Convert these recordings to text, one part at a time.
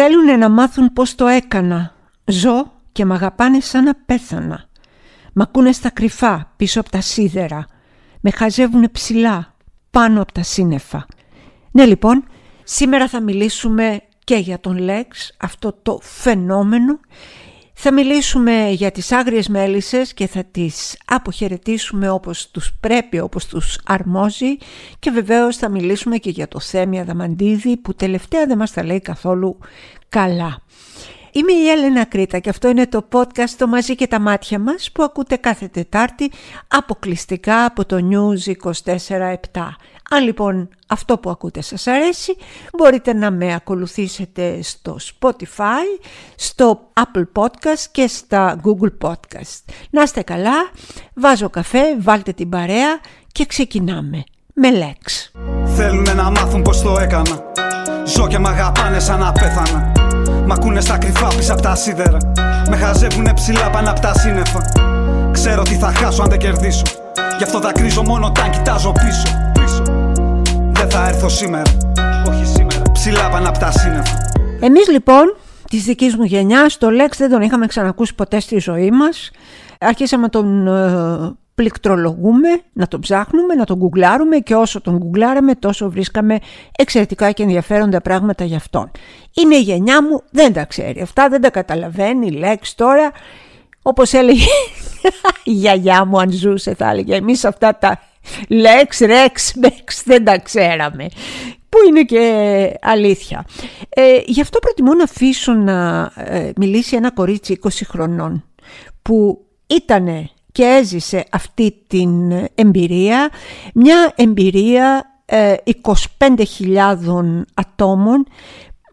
Θέλουνε να μάθουν πώς το έκανα. Ζω και μ' αγαπάνε σαν να πέθανα. Μ' ακούνε στα κρυφά πίσω από τα σίδερα. Με χαζεύουνε ψηλά πάνω από τα σύννεφα. Ναι λοιπόν, σήμερα θα μιλήσουμε και για τον Λέξ, αυτό το φαινόμενο. Θα μιλήσουμε για τις άγριες μέλισσες και θα τις αποχαιρετήσουμε όπως τους πρέπει, όπως τους αρμόζει και βεβαίως θα μιλήσουμε και για το Θέμη Αδαμαντίδη που τελευταία δεν μας τα λέει καθόλου καλά. Είμαι η Έλενα Κρήτα και αυτό είναι το podcast το μαζί και τα μάτια μας που ακούτε κάθε Τετάρτη αποκλειστικά από το News 24-7. Αν λοιπόν αυτό που ακούτε σας αρέσει μπορείτε να με ακολουθήσετε στο Spotify, στο Apple Podcast και στα Google Podcast. Να είστε καλά, βάζω καφέ, βάλτε την παρέα και ξεκινάμε με Lex. Θέλουνε να μάθουν πως το έκανα. Ζω και μ' αγαπάνε σαν να πέθανα. Μ' ακούνε στα κρυφά πίσω απ' τα σίδερα. Με χαζεύουνε ψηλά πάνω απ' τα σύννεφα. Ξέρω τι θα χάσω αν δεν κερδίσω. Γι' αυτό θα κρίζω μόνο όταν κοιτάζω πίσω δεν θα έρθω σήμερα. Όχι σήμερα. Ψηλά πάνω από τα σύννεφα. Εμείς λοιπόν της δικής μου γενιάς, το Λέξ δεν τον είχαμε ξανακούσει ποτέ στη ζωή μας. Αρχίσαμε να τον ε, πληκτρολογούμε, να τον ψάχνουμε, να τον γκουγκλάρουμε και όσο τον γκουγκλάραμε τόσο βρίσκαμε εξαιρετικά και ενδιαφέροντα πράγματα για αυτόν. Είναι η γενιά μου, δεν τα ξέρει. Αυτά δεν τα καταλαβαίνει, Λέξ τώρα. Όπως έλεγε η γιαγιά μου αν ζούσε θα έλεγε εμείς αυτά τα Λέξ, ρεξ, μπεξ, δεν τα ξέραμε. Που είναι και αλήθεια. Ε, γι' αυτό προτιμώ να αφήσω να ε, μιλήσει ένα κορίτσι 20 χρονών που ήτανε και έζησε αυτή την εμπειρία, μια εμπειρία ε, 25.000 ατόμων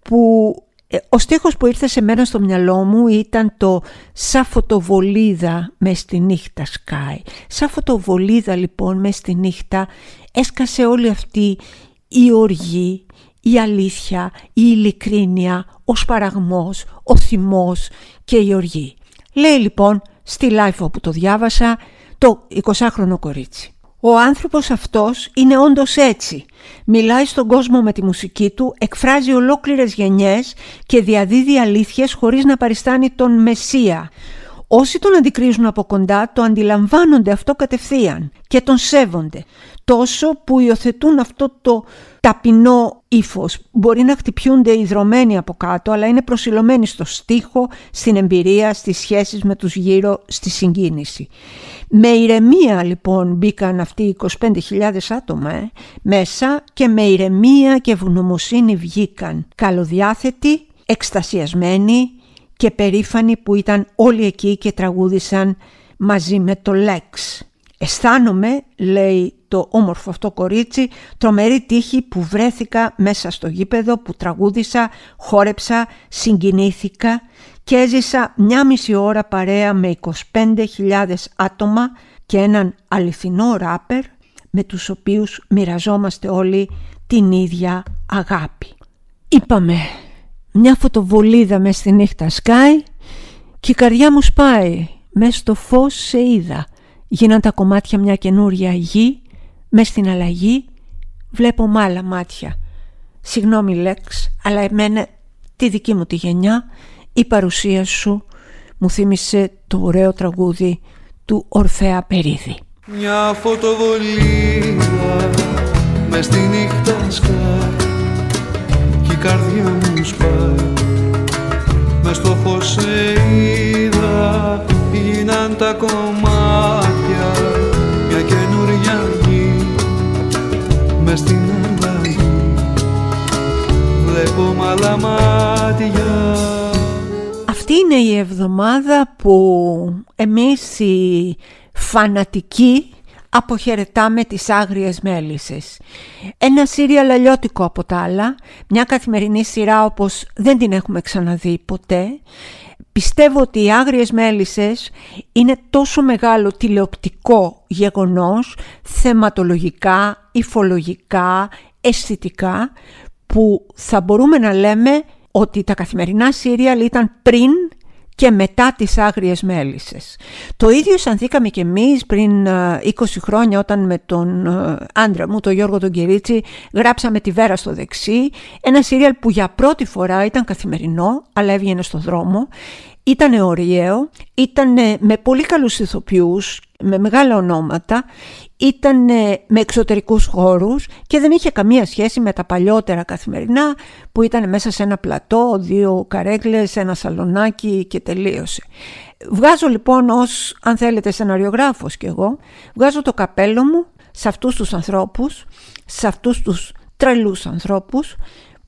που ε, ο στίχος που ήρθε σε μένα στο μυαλό μου ήταν το «Σα φωτοβολίδα με στη νύχτα σκάει». Σαν φωτοβολίδα λοιπόν με στη νύχτα έσκασε όλη αυτή η οργή, η αλήθεια, η ειλικρίνεια, ο σπαραγμός, ο θυμός και η οργή. Λέει λοιπόν στη live όπου το διάβασα το 20χρονο κορίτσι. Ο άνθρωπος αυτός είναι όντως έτσι. Μιλάει στον κόσμο με τη μουσική του, εκφράζει ολόκληρες γενιές και διαδίδει αλήθειες χωρίς να παριστάνει τον Μεσσία. Όσοι τον αντικρίζουν από κοντά το αντιλαμβάνονται αυτό κατευθείαν και τον σέβονται τόσο που υιοθετούν αυτό το ταπεινό ύφος. Μπορεί να χτυπιούνται ιδρωμένοι από κάτω αλλά είναι προσιλωμένοι στο στίχο, στην εμπειρία, στις σχέσεις με τους γύρω, στη συγκίνηση. Με ηρεμία λοιπόν μπήκαν αυτοί οι 25.000 άτομα ε, μέσα και με ηρεμία και ευγνωμοσύνη βγήκαν καλοδιάθετοι, εκστασιασμένοι και περήφανοι που ήταν όλοι εκεί και τραγούδησαν μαζί με το Λέξ. Αισθάνομαι, λέει το όμορφο αυτό κορίτσι, τρομερή τύχη που βρέθηκα μέσα στο γήπεδο, που τραγούδισα, χόρεψα, συγκινήθηκα και έζησα μια μισή ώρα παρέα με 25.000 άτομα και έναν αληθινό ράπερ με τους οποίους μοιραζόμαστε όλοι την ίδια αγάπη. Είπαμε, μια φωτοβολίδα μες στη νύχτα σκάει και η καρδιά μου σπάει, μες στο φως σε είδα. Γίναν τα κομμάτια μια καινούρια γη, μες στην αλλαγή βλέπω μάλα μάτια. Συγγνώμη Λέξ, αλλά εμένα τη δική μου τη γενιά η παρουσία σου μου θύμισε το ωραίο τραγούδι του Ορφέα Περίδη. Μια φωτοβολίδα μες στη νύχτα σκάει και η καρδιά μου σπάει μες στο φως σε είδα γίναν τα κομμάτια βλέπω μαλά μάτια αυτή είναι η εβδομάδα που εμείς οι φανατικοί αποχαιρετάμε τις άγριες μέλισσες. Ένα σύριαλ αλλιώτικο από τα άλλα, μια καθημερινή σειρά όπως δεν την έχουμε ξαναδεί ποτέ. Πιστεύω ότι οι άγριες μέλισσες είναι τόσο μεγάλο τηλεοπτικό γεγονός, θεματολογικά, υφολογικά, αισθητικά, που θα μπορούμε να λέμε ότι τα καθημερινά σύριαλ ήταν πριν και μετά τις άγριες μέλισσες. Το ίδιο αισθανθήκαμε και εμείς πριν 20 ε, χρόνια όταν με τον ε, άντρα μου, τον Γιώργο τον Κυρίτσι, γράψαμε τη Βέρα στο δεξί, ένα σύριαλ που για πρώτη φορά ήταν καθημερινό, αλλά έβγαινε στο δρόμο. Ήταν ωραίο, ήταν με πολύ καλούς ηθοποιούς, με μεγάλα ονόματα, ήταν με εξωτερικούς χώρους και δεν είχε καμία σχέση με τα παλιότερα καθημερινά που ήταν μέσα σε ένα πλατό, δύο καρέκλες, ένα σαλονάκι και τελείωσε. Βγάζω λοιπόν ως, αν θέλετε, σεναριογράφος κι εγώ, βγάζω το καπέλο μου σε αυτούς τους ανθρώπους, σε αυτούς τους τρελούς ανθρώπους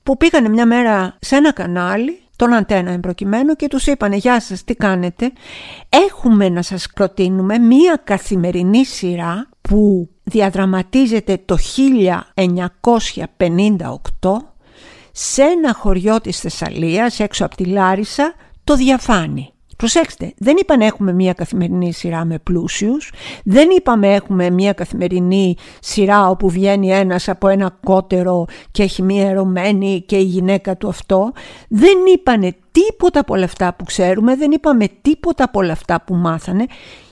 που πήγανε μια μέρα σε ένα κανάλι τον αντένα εμπροκειμένου και τους είπανε «Γεια σας, τι κάνετε, έχουμε να σας προτείνουμε μία καθημερινή σειρά που διαδραματίζεται το 1958 σε ένα χωριό της Θεσσαλίας έξω από τη Λάρισα, το Διαφάνει. Προσέξτε, δεν είπαμε έχουμε μία καθημερινή σειρά με πλούσιους, δεν είπαμε έχουμε μία καθημερινή σειρά όπου βγαίνει ένας από ένα κότερο και έχει μία ερωμένη και η γυναίκα του αυτό. Δεν είπανε τίποτα από όλα αυτά που ξέρουμε, δεν είπαμε τίποτα από όλα αυτά που μάθανε.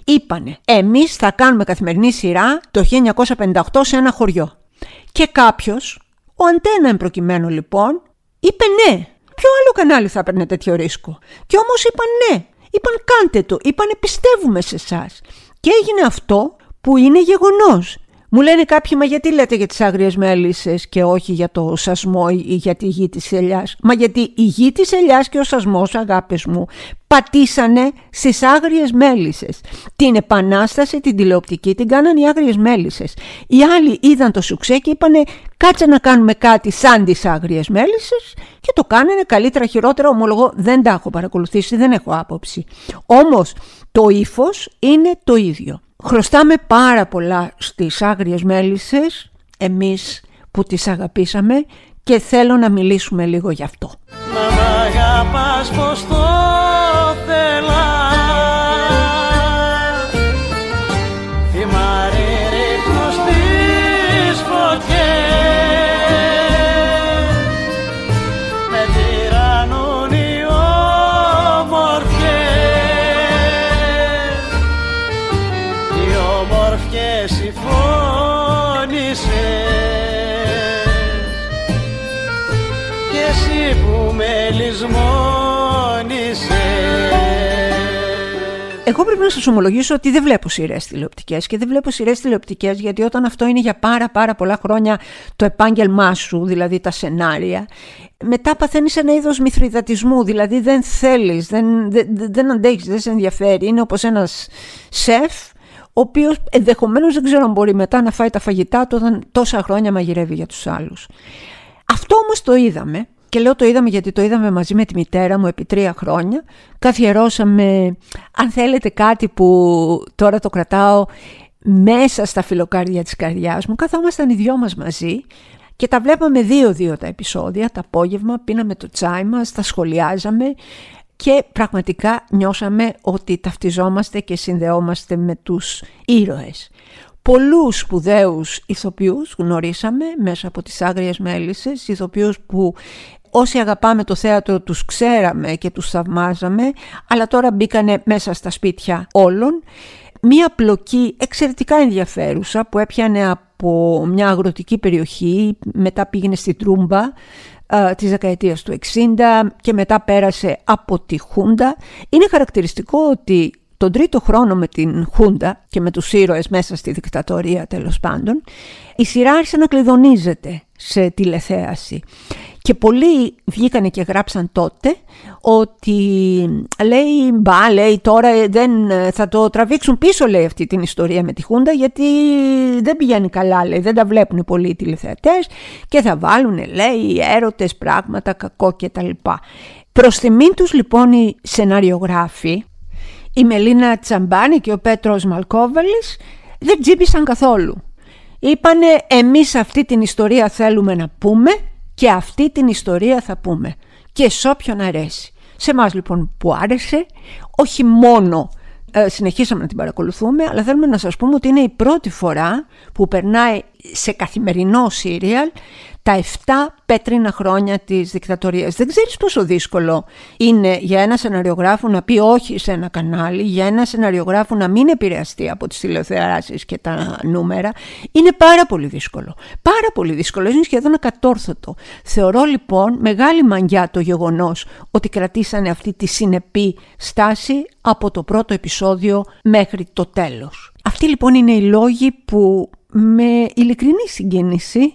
Είπανε, εμείς θα κάνουμε καθημερινή σειρά το 1958 σε ένα χωριό. Και κάποιος, ο Αντένα εμπροκειμένου λοιπόν, είπε ναι. Ποιο άλλο κανάλι θα έπαιρνε τέτοιο ρίσκο; Και όμως είπαν ναι. Είπαν κάντε το, είπαν πιστεύουμε σε εσάς. Και έγινε αυτό που είναι γεγονός. Μου λένε κάποιοι, μα γιατί λέτε για τις άγριες μέλισσες και όχι για το σασμό ή για τη γη της ελιάς; Μα γιατί η γη της ελιάς και ο σασμός, αγάπες μου, πατήσανε στις άγριες μέλισσες. Την επανάσταση, την τηλεοπτική, την κάνανε οι άγριες μέλισσες. Οι άλλοι είδαν το σουξέ και είπανε κάτσε να κάνουμε κάτι σαν τις άγριες μέλισσες και το κάνανε καλύτερα, χειρότερα, ομολογώ δεν τα έχω παρακολουθήσει, δεν έχω άποψη. Όμως το ύφος είναι το ίδιο. Χρωστάμε πάρα πολλά στις άγριες μέλισσες, εμείς που τις αγαπήσαμε και θέλω να μιλήσουμε λίγο γι' αυτό. Μα αγαπάς πως το Εγώ πρέπει να σας ομολογήσω ότι δεν βλέπω σειρές τηλεοπτικές και δεν βλέπω σειρές τηλεοπτικές γιατί όταν αυτό είναι για πάρα πάρα πολλά χρόνια το επάγγελμά σου, δηλαδή τα σενάρια, μετά παθαίνεις ένα είδος μυθριδατισμού, δηλαδή δεν θέλεις, δεν, δεν, δεν αντέχεις, δεν σε ενδιαφέρει. Είναι όπως ένας σεφ ο οποίος ενδεχομένως δεν ξέρω αν μπορεί μετά να φάει τα φαγητά του όταν τόσα χρόνια μαγειρεύει για τους άλλους. Αυτό όμως το είδαμε και λέω το είδαμε γιατί το είδαμε μαζί με τη μητέρα μου επί τρία χρόνια. Καθιερώσαμε, αν θέλετε κάτι που τώρα το κρατάω μέσα στα φιλοκάρδια της καρδιάς μου. Καθόμασταν οι δυο μας μαζί και τα βλέπαμε δύο-δύο τα επεισόδια, τα απόγευμα, πίναμε το τσάι μας, τα σχολιάζαμε και πραγματικά νιώσαμε ότι ταυτιζόμαστε και συνδεόμαστε με τους ήρωες. Πολλούς σπουδαίους ηθοποιούς γνωρίσαμε μέσα από τις Άγριες Μέλισσες, ηθοποιούς που Όσοι αγαπάμε το θέατρο τους ξέραμε και τους θαυμάζαμε, αλλά τώρα μπήκανε μέσα στα σπίτια όλων. Μία πλοκή εξαιρετικά ενδιαφέρουσα που έπιανε από μια αγροτική περιοχή, μετά πήγαινε στη Τρούμπα ε, της δεκαετίας του 60 και μετά πέρασε από τη Χούντα. Είναι χαρακτηριστικό ότι τον τρίτο χρόνο με την Χούντα και με τους ήρωες μέσα στη δικτατορία τέλος πάντων, η σειρά άρχισε να κλειδονίζεται σε τηλεθέαση. Και πολλοί βγήκανε και γράψαν τότε ότι λέει μπα λέει τώρα δεν θα το τραβήξουν πίσω λέει αυτή την ιστορία με τη Χούντα γιατί δεν πηγαίνει καλά λέει δεν τα βλέπουν πολλοί οι τηλεθεατές και θα βάλουν λέει έρωτες πράγματα κακό και τα λοιπά. Προς τιμήν τους λοιπόν οι σεναριογράφοι η Μελίνα Τσαμπάνη και ο Πέτρος Μαλκόβαλης δεν τζίπησαν καθόλου. Είπανε εμείς αυτή την ιστορία θέλουμε να πούμε και αυτή την ιστορία θα πούμε και σε όποιον αρέσει. Σε εμάς λοιπόν που άρεσε, όχι μόνο ε, συνεχίσαμε να την παρακολουθούμε, αλλά θέλουμε να σας πούμε ότι είναι η πρώτη φορά που περνάει σε καθημερινό σύριαλ τα 7 πέτρινα χρόνια της δικτατορίας. Δεν ξέρεις πόσο δύσκολο είναι για ένα σεναριογράφο να πει όχι σε ένα κανάλι, για ένα σεναριογράφο να μην επηρεαστεί από τις τηλεθεαράσεις και τα νούμερα. Είναι πάρα πολύ δύσκολο. Πάρα πολύ δύσκολο. Είναι σχεδόν ακατόρθωτο. Θεωρώ λοιπόν μεγάλη μαγιά το γεγονός ότι κρατήσανε αυτή τη συνεπή στάση από το πρώτο επεισόδιο μέχρι το τέλος. Αυτοί λοιπόν είναι οι λόγοι που με ειλικρινή συγκίνηση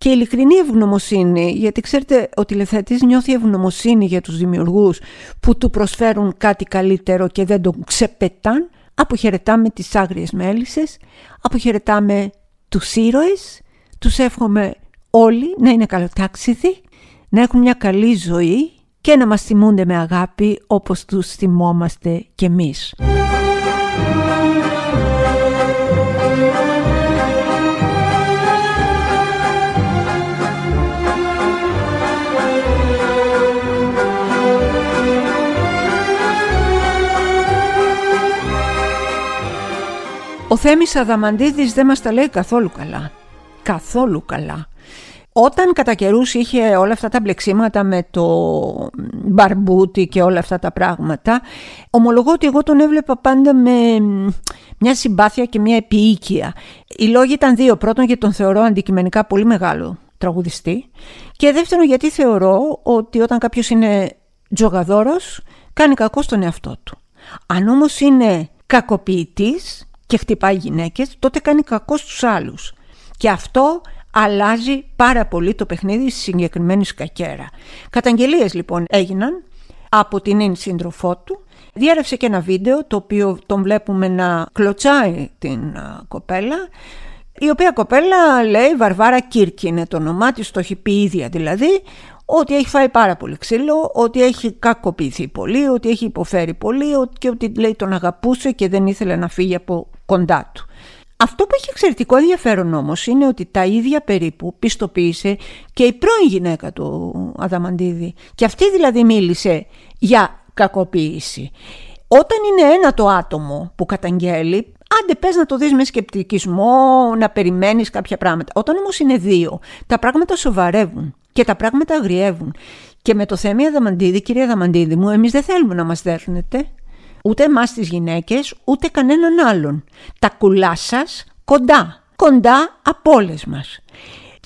και ειλικρινή ευγνωμοσύνη, γιατί ξέρετε ο τηλεθεατής νιώθει ευγνωμοσύνη για τους δημιουργούς που του προσφέρουν κάτι καλύτερο και δεν τον ξεπετάν. Αποχαιρετάμε τις άγριες μέλισσες, αποχαιρετάμε τους ήρωες, τους εύχομαι όλοι να είναι καλοτάξιδοι, να έχουν μια καλή ζωή και να μας θυμούνται με αγάπη όπως τους θυμόμαστε κι εμείς. Ο Θέμης Αδαμαντίδης δεν μας τα λέει καθόλου καλά. Καθόλου καλά. Όταν κατά καιρούς είχε όλα αυτά τα μπλεξίματα με το μπαρμπούτι και όλα αυτά τα πράγματα, ομολογώ ότι εγώ τον έβλεπα πάντα με μια συμπάθεια και μια επιοίκεια. Οι λόγοι ήταν δύο. Πρώτον, γιατί τον θεωρώ αντικειμενικά πολύ μεγάλο τραγουδιστή. Και δεύτερον, γιατί θεωρώ ότι όταν κάποιος είναι τζογαδόρος, κάνει κακό στον εαυτό του. Αν όμως είναι κακοποιητής, και χτυπάει γυναίκες, τότε κάνει κακό στους άλλους. Και αυτό αλλάζει πάρα πολύ το παιχνίδι στη συγκεκριμένη σκακέρα. Καταγγελίες λοιπόν έγιναν από την ίν σύντροφό του. Διέρευσε και ένα βίντεο το οποίο τον βλέπουμε να κλωτσάει την κοπέλα η οποία κοπέλα λέει Βαρβάρα Κύρκη είναι το όνομά της, το έχει πει ίδια δηλαδή ότι έχει φάει πάρα πολύ ξύλο, ότι έχει κακοποιηθεί πολύ, ότι έχει υποφέρει πολύ και ότι λέει τον αγαπούσε και δεν ήθελε να φύγει από κοντά του. Αυτό που έχει εξαιρετικό ενδιαφέρον όμως είναι ότι τα ίδια περίπου πιστοποίησε και η πρώην γυναίκα του Αδαμαντίδη και αυτή δηλαδή μίλησε για κακοποίηση. Όταν είναι ένα το άτομο που καταγγέλει, άντε πες να το δεις με σκεπτικισμό, να περιμένεις κάποια πράγματα. Όταν όμως είναι δύο, τα πράγματα σοβαρεύουν και τα πράγματα αγριεύουν. Και με το θέμα Αδαμαντίδη, κυρία Αδαμαντίδη μου, εμείς δεν θέλουμε να μας δέρνετε. Ούτε εμάς τις γυναίκες, ούτε κανέναν άλλον. Τα κουλά σας κοντά, κοντά από όλες μας.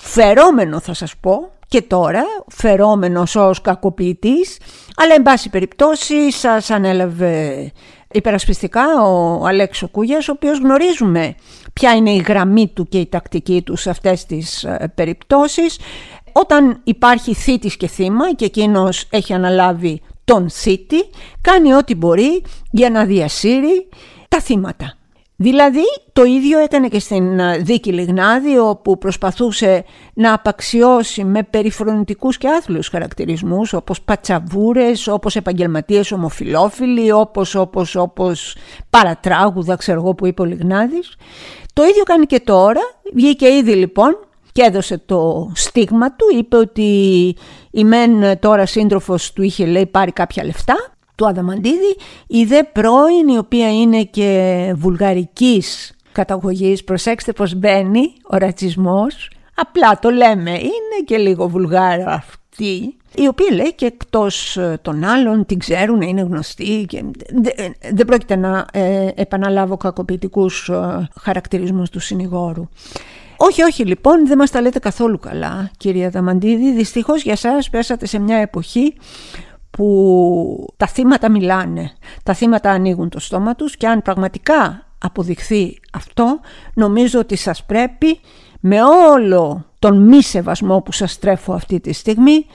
Φερόμενο θα σας πω και τώρα, φερόμενος ως κακοποιητής, αλλά εν πάση περιπτώσει σας ανέλαβε υπερασπιστικά ο Αλέξο Κούγιας, ο οποίος γνωρίζουμε ποια είναι η γραμμή του και η τακτική του σε αυτές τις ε, περιπτώσεις. Όταν υπάρχει θήτης και θύμα και εκείνος έχει αναλάβει τον θήτη, κάνει ό,τι μπορεί για να διασύρει τα θύματα. Δηλαδή το ίδιο έκανε και στην ε, δίκη Λιγνάδη όπου προσπαθούσε να απαξιώσει με περιφρονητικούς και άθλιους χαρακτηρισμούς όπως πατσαβούρες, όπως επαγγελματίες ομοφιλόφιλοι, όπως, όπως, όπως παρατράγουδα ξέρω εγώ που είπε ο Λιγνάδης. Το ίδιο κάνει και τώρα, βγήκε ήδη λοιπόν και έδωσε το στίγμα του, είπε ότι η μεν τώρα σύντροφος του είχε λέει πάρει κάποια λεφτά του Αδαμαντίδη, η δε πρώην η οποία είναι και βουλγαρικής καταγωγής, προσέξτε πως μπαίνει ο ρατσισμός, απλά το λέμε, είναι και λίγο βουλγάρα αυτή, η οποία λέει και εκτός ε, των άλλων την ξέρουν, είναι γνωστή και δεν πρόκειται να ε, επαναλάβω κακοποιητικούς ε, χαρακτηρισμούς του συνηγόρου. Όχι, όχι λοιπόν, δεν μας τα λέτε καθόλου καλά κυρία Δαμαντίδη. Δυστυχώς για σας πέσατε σε μια εποχή που τα θύματα μιλάνε. Τα θύματα ανοίγουν το στόμα τους και αν πραγματικά αποδειχθεί αυτό, νομίζω ότι σας πρέπει με όλο τον μη σεβασμό που σας τρέφω αυτή τη στιγμή,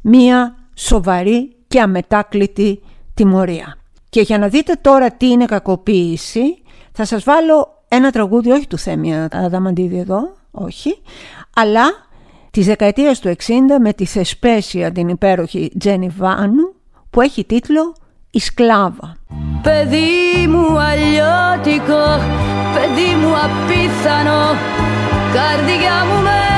μία σοβαρή και αμετάκλητη τιμωρία. Και για να δείτε τώρα τι είναι κακοποίηση, θα σας βάλω ένα τραγούδι όχι του Θέμια Αδαμαντίδη εδώ, όχι, αλλά της δεκαετίας του 60 με τη Θεσπέσια την υπέροχη Τζένι Βάνου που έχει τίτλο «Η Σκλάβα». Παιδί μου αλλιώτικο, παιδί μου απίθανο, καρδιά μου μεγάλη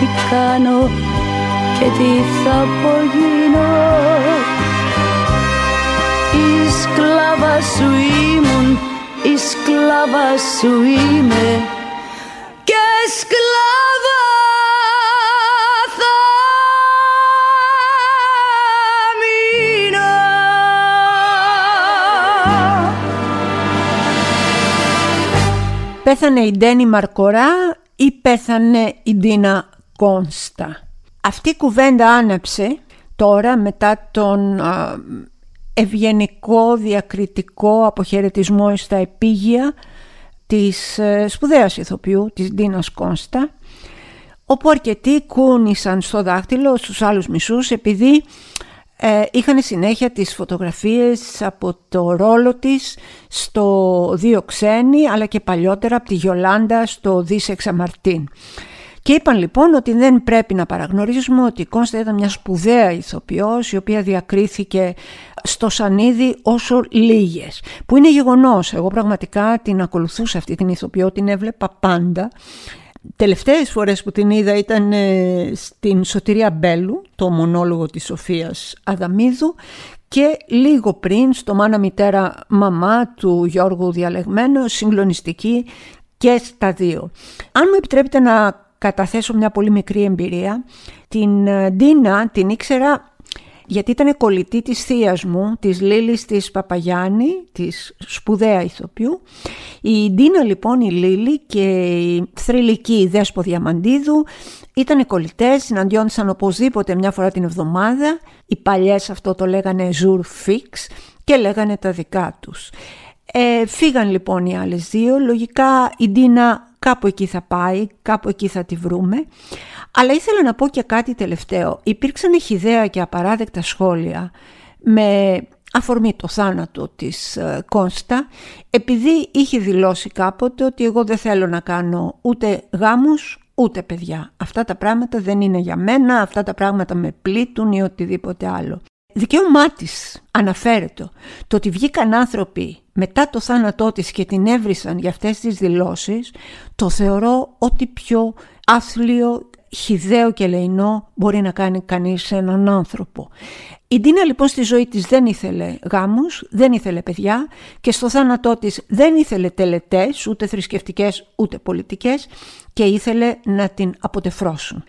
τι κάνω και τι θα απογίνω. Η σκλάβα σου ήμουν, η σκλάβα σου είμαι. Και σκλάβα θα μείνω. Πέθανε η Ντένι Μαρκορά ή πέθανε η Ντίνα Κόνστα. Αυτή η κουβέντα άναψε τώρα μετά τον ευγενικό διακριτικό αποχαιρετισμό στα επίγεια της ε, σπουδαίας ηθοποιού, της Ντίνας Κόνστα, όπου αρκετοί κούνησαν στο δάχτυλο στους άλλους μισούς επειδή ε, είχαν συνέχεια τις φωτογραφίες από το ρόλο της στο Δύο Ξένοι αλλά και παλιότερα από τη Γιολάντα στο Δίσεξα Μαρτίν. Και είπαν λοιπόν ότι δεν πρέπει να παραγνωρίζουμε ότι η Κόνστα ήταν μια σπουδαία ηθοποιός η οποία διακρίθηκε στο Σανίδι όσο λίγες. Που είναι γεγονός. Εγώ πραγματικά την ακολουθούσα αυτή την ηθοποιό, την έβλεπα πάντα. Τελευταίες φορές που την είδα ήταν ε, στην Σωτηρία Μπέλου, το μονόλογο της Σοφίας Αδαμίδου και λίγο πριν στο «Μάνα μητέρα μαμά» του Γιώργου Διαλεγμένο, συγκλονιστική και στα δύο. Αν μου επιτρέπετε να καταθέσω μια πολύ μικρή εμπειρία. Την ε, Ντίνα την ήξερα γιατί ήταν κολλητή της θείας μου, της Λίλης της Παπαγιάννη, της σπουδαίας ηθοποιού. Η Ντίνα λοιπόν, η Λίλη και η θρυλική Δέσπο Διαμαντίδου ήταν κολλητές, συναντιόντουσαν οπωσδήποτε μια φορά την εβδομάδα. Οι παλιές αυτό το λέγανε «Jour fixe» και λέγανε τα δικά τους. Ε, φύγαν λοιπόν οι άλλες δύο, λογικά η Ντίνα κάπου εκεί θα πάει, κάπου εκεί θα τη βρούμε. Αλλά ήθελα να πω και κάτι τελευταίο. Υπήρξαν χιδέα και απαράδεκτα σχόλια με αφορμή το θάνατο της ε, Κόνστα επειδή είχε δηλώσει κάποτε ότι εγώ δεν θέλω να κάνω ούτε γάμους ούτε παιδιά. Αυτά τα πράγματα δεν είναι για μένα, αυτά τα πράγματα με πλήττουν ή οτιδήποτε άλλο. Δικαίωμά της αναφέρεται το ότι βγήκαν άνθρωποι μετά το θάνατό της και την έβρισαν για αυτές τις δηλώσεις, το θεωρώ ότι πιο άθλιο, χιδαίο και λεϊνό μπορεί να κάνει κανείς σε έναν άνθρωπο. Η Ντίνα λοιπόν στη ζωή της δεν ήθελε γάμους, δεν ήθελε παιδιά και στο θάνατό της δεν ήθελε τελετές, ούτε θρησκευτικές ούτε πολιτικές και ήθελε να την αποτεφρώσουν.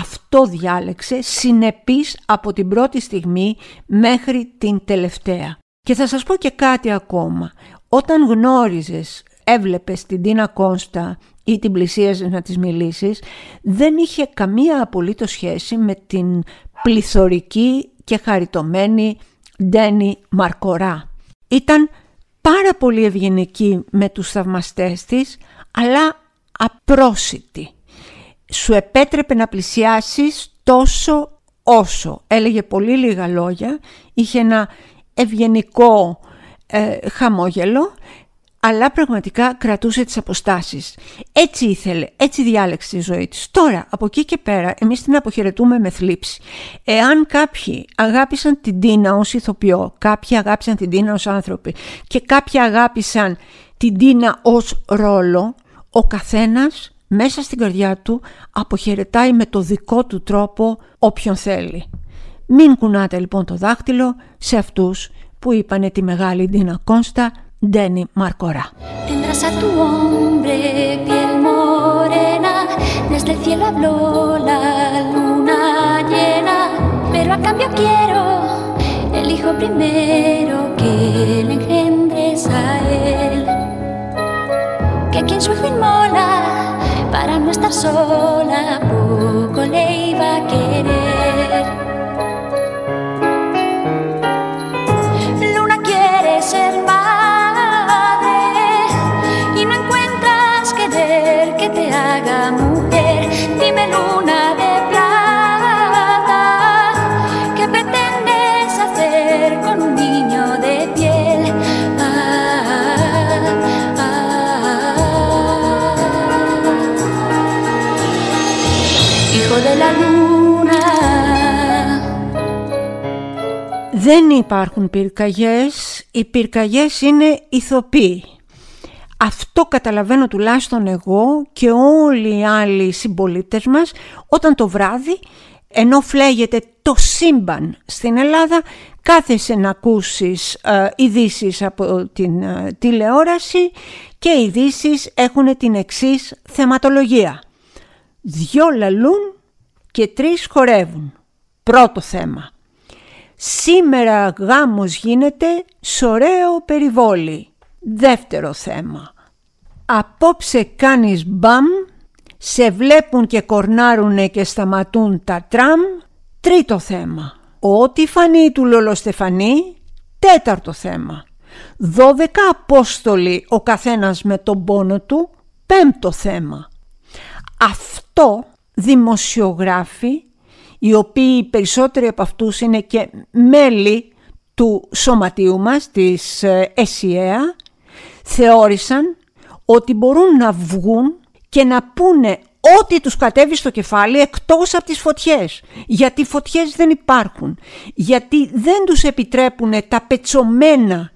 Αυτό διάλεξε συνεπής από την πρώτη στιγμή μέχρι την τελευταία. Και θα σας πω και κάτι ακόμα. Όταν γνώριζες, έβλεπες την Τίνα Κόνστα ή την πλησίαζες να της μιλήσεις, δεν είχε καμία απολύτως σχέση με την πληθωρική και χαριτωμένη Ντένι Μαρκορά. Ήταν πάρα πολύ ευγενική με τους θαυμαστές της, αλλά απρόσιτη. Σου επέτρεπε να πλησιάσεις τόσο όσο. Έλεγε πολύ λίγα λόγια, είχε ένα ευγενικό ε, χαμόγελο αλλά πραγματικά κρατούσε τις αποστάσεις. Έτσι ήθελε, έτσι διάλεξε τη ζωή της. Τώρα, από εκεί και πέρα, εμείς την αποχαιρετούμε με θλίψη. Εάν κάποιοι αγάπησαν την Τίνα ως ηθοποιό, κάποιοι αγάπησαν την Τίνα ως άνθρωποι και κάποιοι αγάπησαν την Τίνα ως ρόλο, ο καθένας μέσα στην καρδιά του αποχαιρετάει με το δικό του τρόπο όποιον θέλει. Μην κουνάτε λοιπόν το δάχτυλο σε αυτούς που είπανε τη μεγάλη Ντίνα Κόνστα Ντένι Μαρκορά. Tendrás a tu hombre piel morena, desde el cielo habló la luna llena, pero a cambio quiero el hijo primero que le engendres a él. Que quien su hijo inmola para no estar sola, poco le iba a querer. Δεν υπάρχουν πυρκαγιές, οι πυρκαγιές είναι ηθοποιοί. Αυτό καταλαβαίνω τουλάχιστον εγώ και όλοι οι άλλοι συμπολίτες μας όταν το βράδυ ενώ φλέγεται το σύμπαν στην Ελλάδα κάθεσαι να ακούσεις ε, ειδήσεις από την ε, τηλεόραση και οι ειδήσεις έχουν την εξής θεματολογία. Δυο λαλούν και τρεις χορεύουν. Πρώτο θέμα. Σήμερα γάμος γίνεται σ' ωραίο περιβόλι. Δεύτερο θέμα. Απόψε κάνεις μπαμ, σε βλέπουν και κορνάρουνε και σταματούν τα τραμ. Τρίτο θέμα. Ό,τι φανεί του Λολοστεφανή. Τέταρτο θέμα. Δώδεκα απόστολοι ο καθένας με τον πόνο του. Πέμπτο θέμα. Αυτό δημοσιογράφοι, οι οποίοι περισσότεροι από αυτούς είναι και μέλη του σωματείου μας, της ΕΣΥΑ, θεώρησαν ότι μπορούν να βγουν και να πούνε ό,τι τους κατέβει στο κεφάλι εκτός από τις φωτιές. Γιατί φωτιές δεν υπάρχουν. Γιατί δεν τους επιτρέπουν τα πετσομένα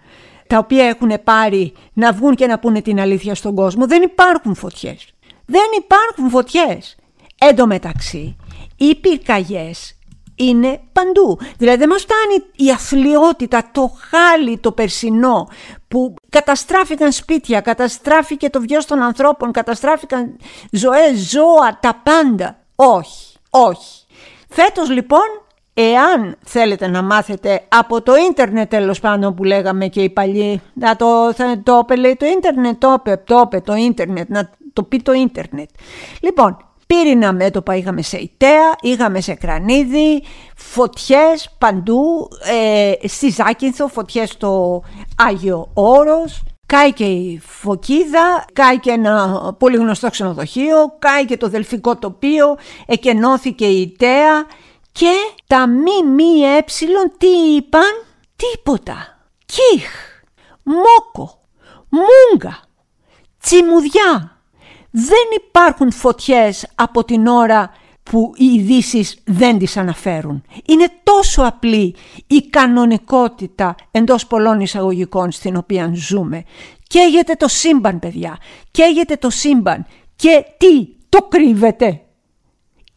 τα οποία έχουν πάρει να βγουν και να πούνε την αλήθεια στον κόσμο. Δεν υπάρχουν φωτιές. Δεν υπάρχουν φωτιές. Εν τω μεταξύ, οι πυρκαγιές είναι παντού. Δηλαδή δεν μας φτάνει η αθλειότητα, το χάλι το περσινό που καταστράφηκαν σπίτια, καταστράφηκε το βιός των ανθρώπων, καταστράφηκαν ζωές, ζώα, τα πάντα. Όχι, όχι. Φέτος λοιπόν, εάν θέλετε να μάθετε από το ίντερνετ τέλος πάντων που λέγαμε και οι παλιοί, να το, θα, το το ίντερνετ, το είπε, το το ίντερνετ, να το πει το ίντερνετ. Λοιπόν, Πύρινα μέτωπα είχαμε σε Ιταία, είχαμε σε Κρανίδι, φωτιές παντού, ε, στη Ζάκυνθο, φωτιές στο Άγιο Όρος, Κάει και η Φωκίδα, κάει και ένα πολύ γνωστό ξενοδοχείο, κάει και το Δελφικό τοπίο, εκενώθηκε η Ιταία και τα μη μη ε τι είπαν, τίποτα. Κιχ, μόκο, μούγκα, τσιμουδιά, δεν υπάρχουν φωτιές από την ώρα που οι ειδήσεις δεν τις αναφέρουν. Είναι τόσο απλή η κανονικότητα εντός πολλών εισαγωγικών στην οποία ζούμε. Καίγεται το σύμπαν παιδιά, καίγεται το σύμπαν και τι, το κρύβετε.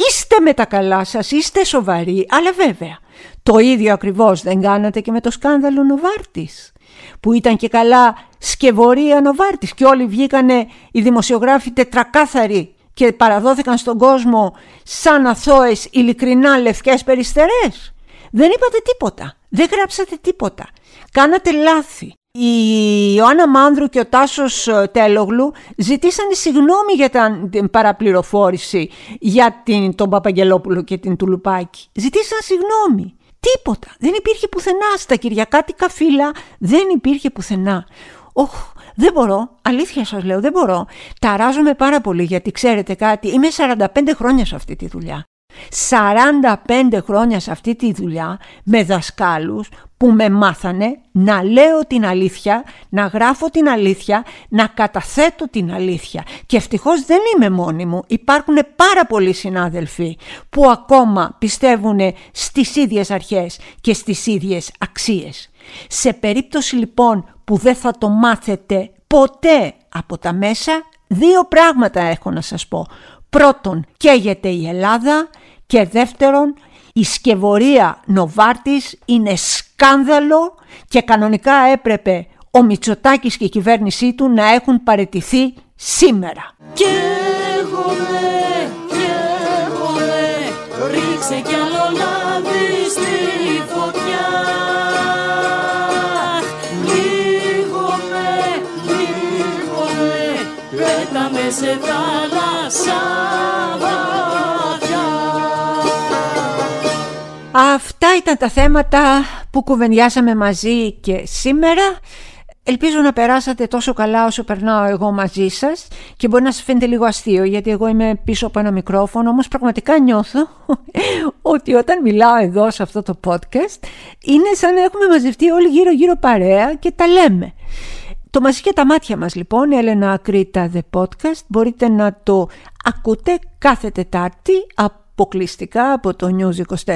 Είστε με τα καλά σας, είστε σοβαροί, αλλά βέβαια το ίδιο ακριβώς δεν κάνατε και με το σκάνδαλο Νοβάρτης που ήταν και καλά σκευωρία Νοβάρτης και όλοι βγήκανε οι δημοσιογράφοι τετρακάθαροι και παραδόθηκαν στον κόσμο σαν αθώες ειλικρινά λευκές περιστερές. Δεν είπατε τίποτα, δεν γράψατε τίποτα, κάνατε λάθη. Η Ιωάννα Μάνδρου και ο Τάσος ε, Τέλογλου ζητήσαν συγγνώμη για την παραπληροφόρηση για την, τον Παπαγγελόπουλο και την Τουλουπάκη. Ζητήσαν συγγνώμη. Τίποτα. Δεν υπήρχε πουθενά. Στα Κυριακάτικα φύλλα δεν υπήρχε πουθενά. Οχ, δεν μπορώ, αλήθεια σας λέω, δεν μπορώ. Ταράζομαι πάρα πολύ γιατί ξέρετε κάτι, είμαι 45 χρόνια σε αυτή τη δουλειά. 45 χρόνια σε αυτή τη δουλειά με δασκάλους που με μάθανε να λέω την αλήθεια, να γράφω την αλήθεια, να καταθέτω την αλήθεια. Και ευτυχώς δεν είμαι μόνη μου. Υπάρχουν πάρα πολλοί συνάδελφοι που ακόμα πιστεύουν στις ίδιες αρχές και στις ίδιες αξίες. Σε περίπτωση λοιπόν που δεν θα το μάθετε ποτέ από τα μέσα, δύο πράγματα έχω να σας πω. Πρώτον, καίγεται η Ελλάδα και δεύτερον, η σκευωρία Νοβάρτης είναι σκάνδαλο και κανονικά έπρεπε ο Μητσοτάκης και η κυβέρνησή του να έχουν παρετηθεί σήμερα. Και εγώ και εγώ ρίξε κι άλλο λάδι στη φωτιά. Λίγομαι, λίγομαι, πέταμε σε θάλασσα ήταν τα θέματα που κουβεντιάσαμε μαζί και σήμερα. Ελπίζω να περάσατε τόσο καλά όσο περνάω εγώ μαζί σας και μπορεί να σας φαίνεται λίγο αστείο γιατί εγώ είμαι πίσω από ένα μικρόφωνο όμως πραγματικά νιώθω ότι όταν μιλάω εδώ σε αυτό το podcast είναι σαν να έχουμε μαζευτεί όλοι γύρω γύρω παρέα και τα λέμε. Το μαζί και τα μάτια μας λοιπόν, Έλενα Ακρίτα The Podcast, μπορείτε να το ακούτε κάθε Τετάρτη από αποκλειστικά από το News 24-7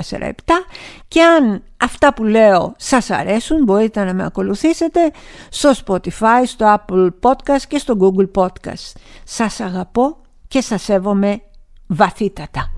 και αν αυτά που λέω σας αρέσουν μπορείτε να με ακολουθήσετε στο Spotify, στο Apple Podcast και στο Google Podcast. Σας αγαπώ και σας σέβομαι βαθύτατα.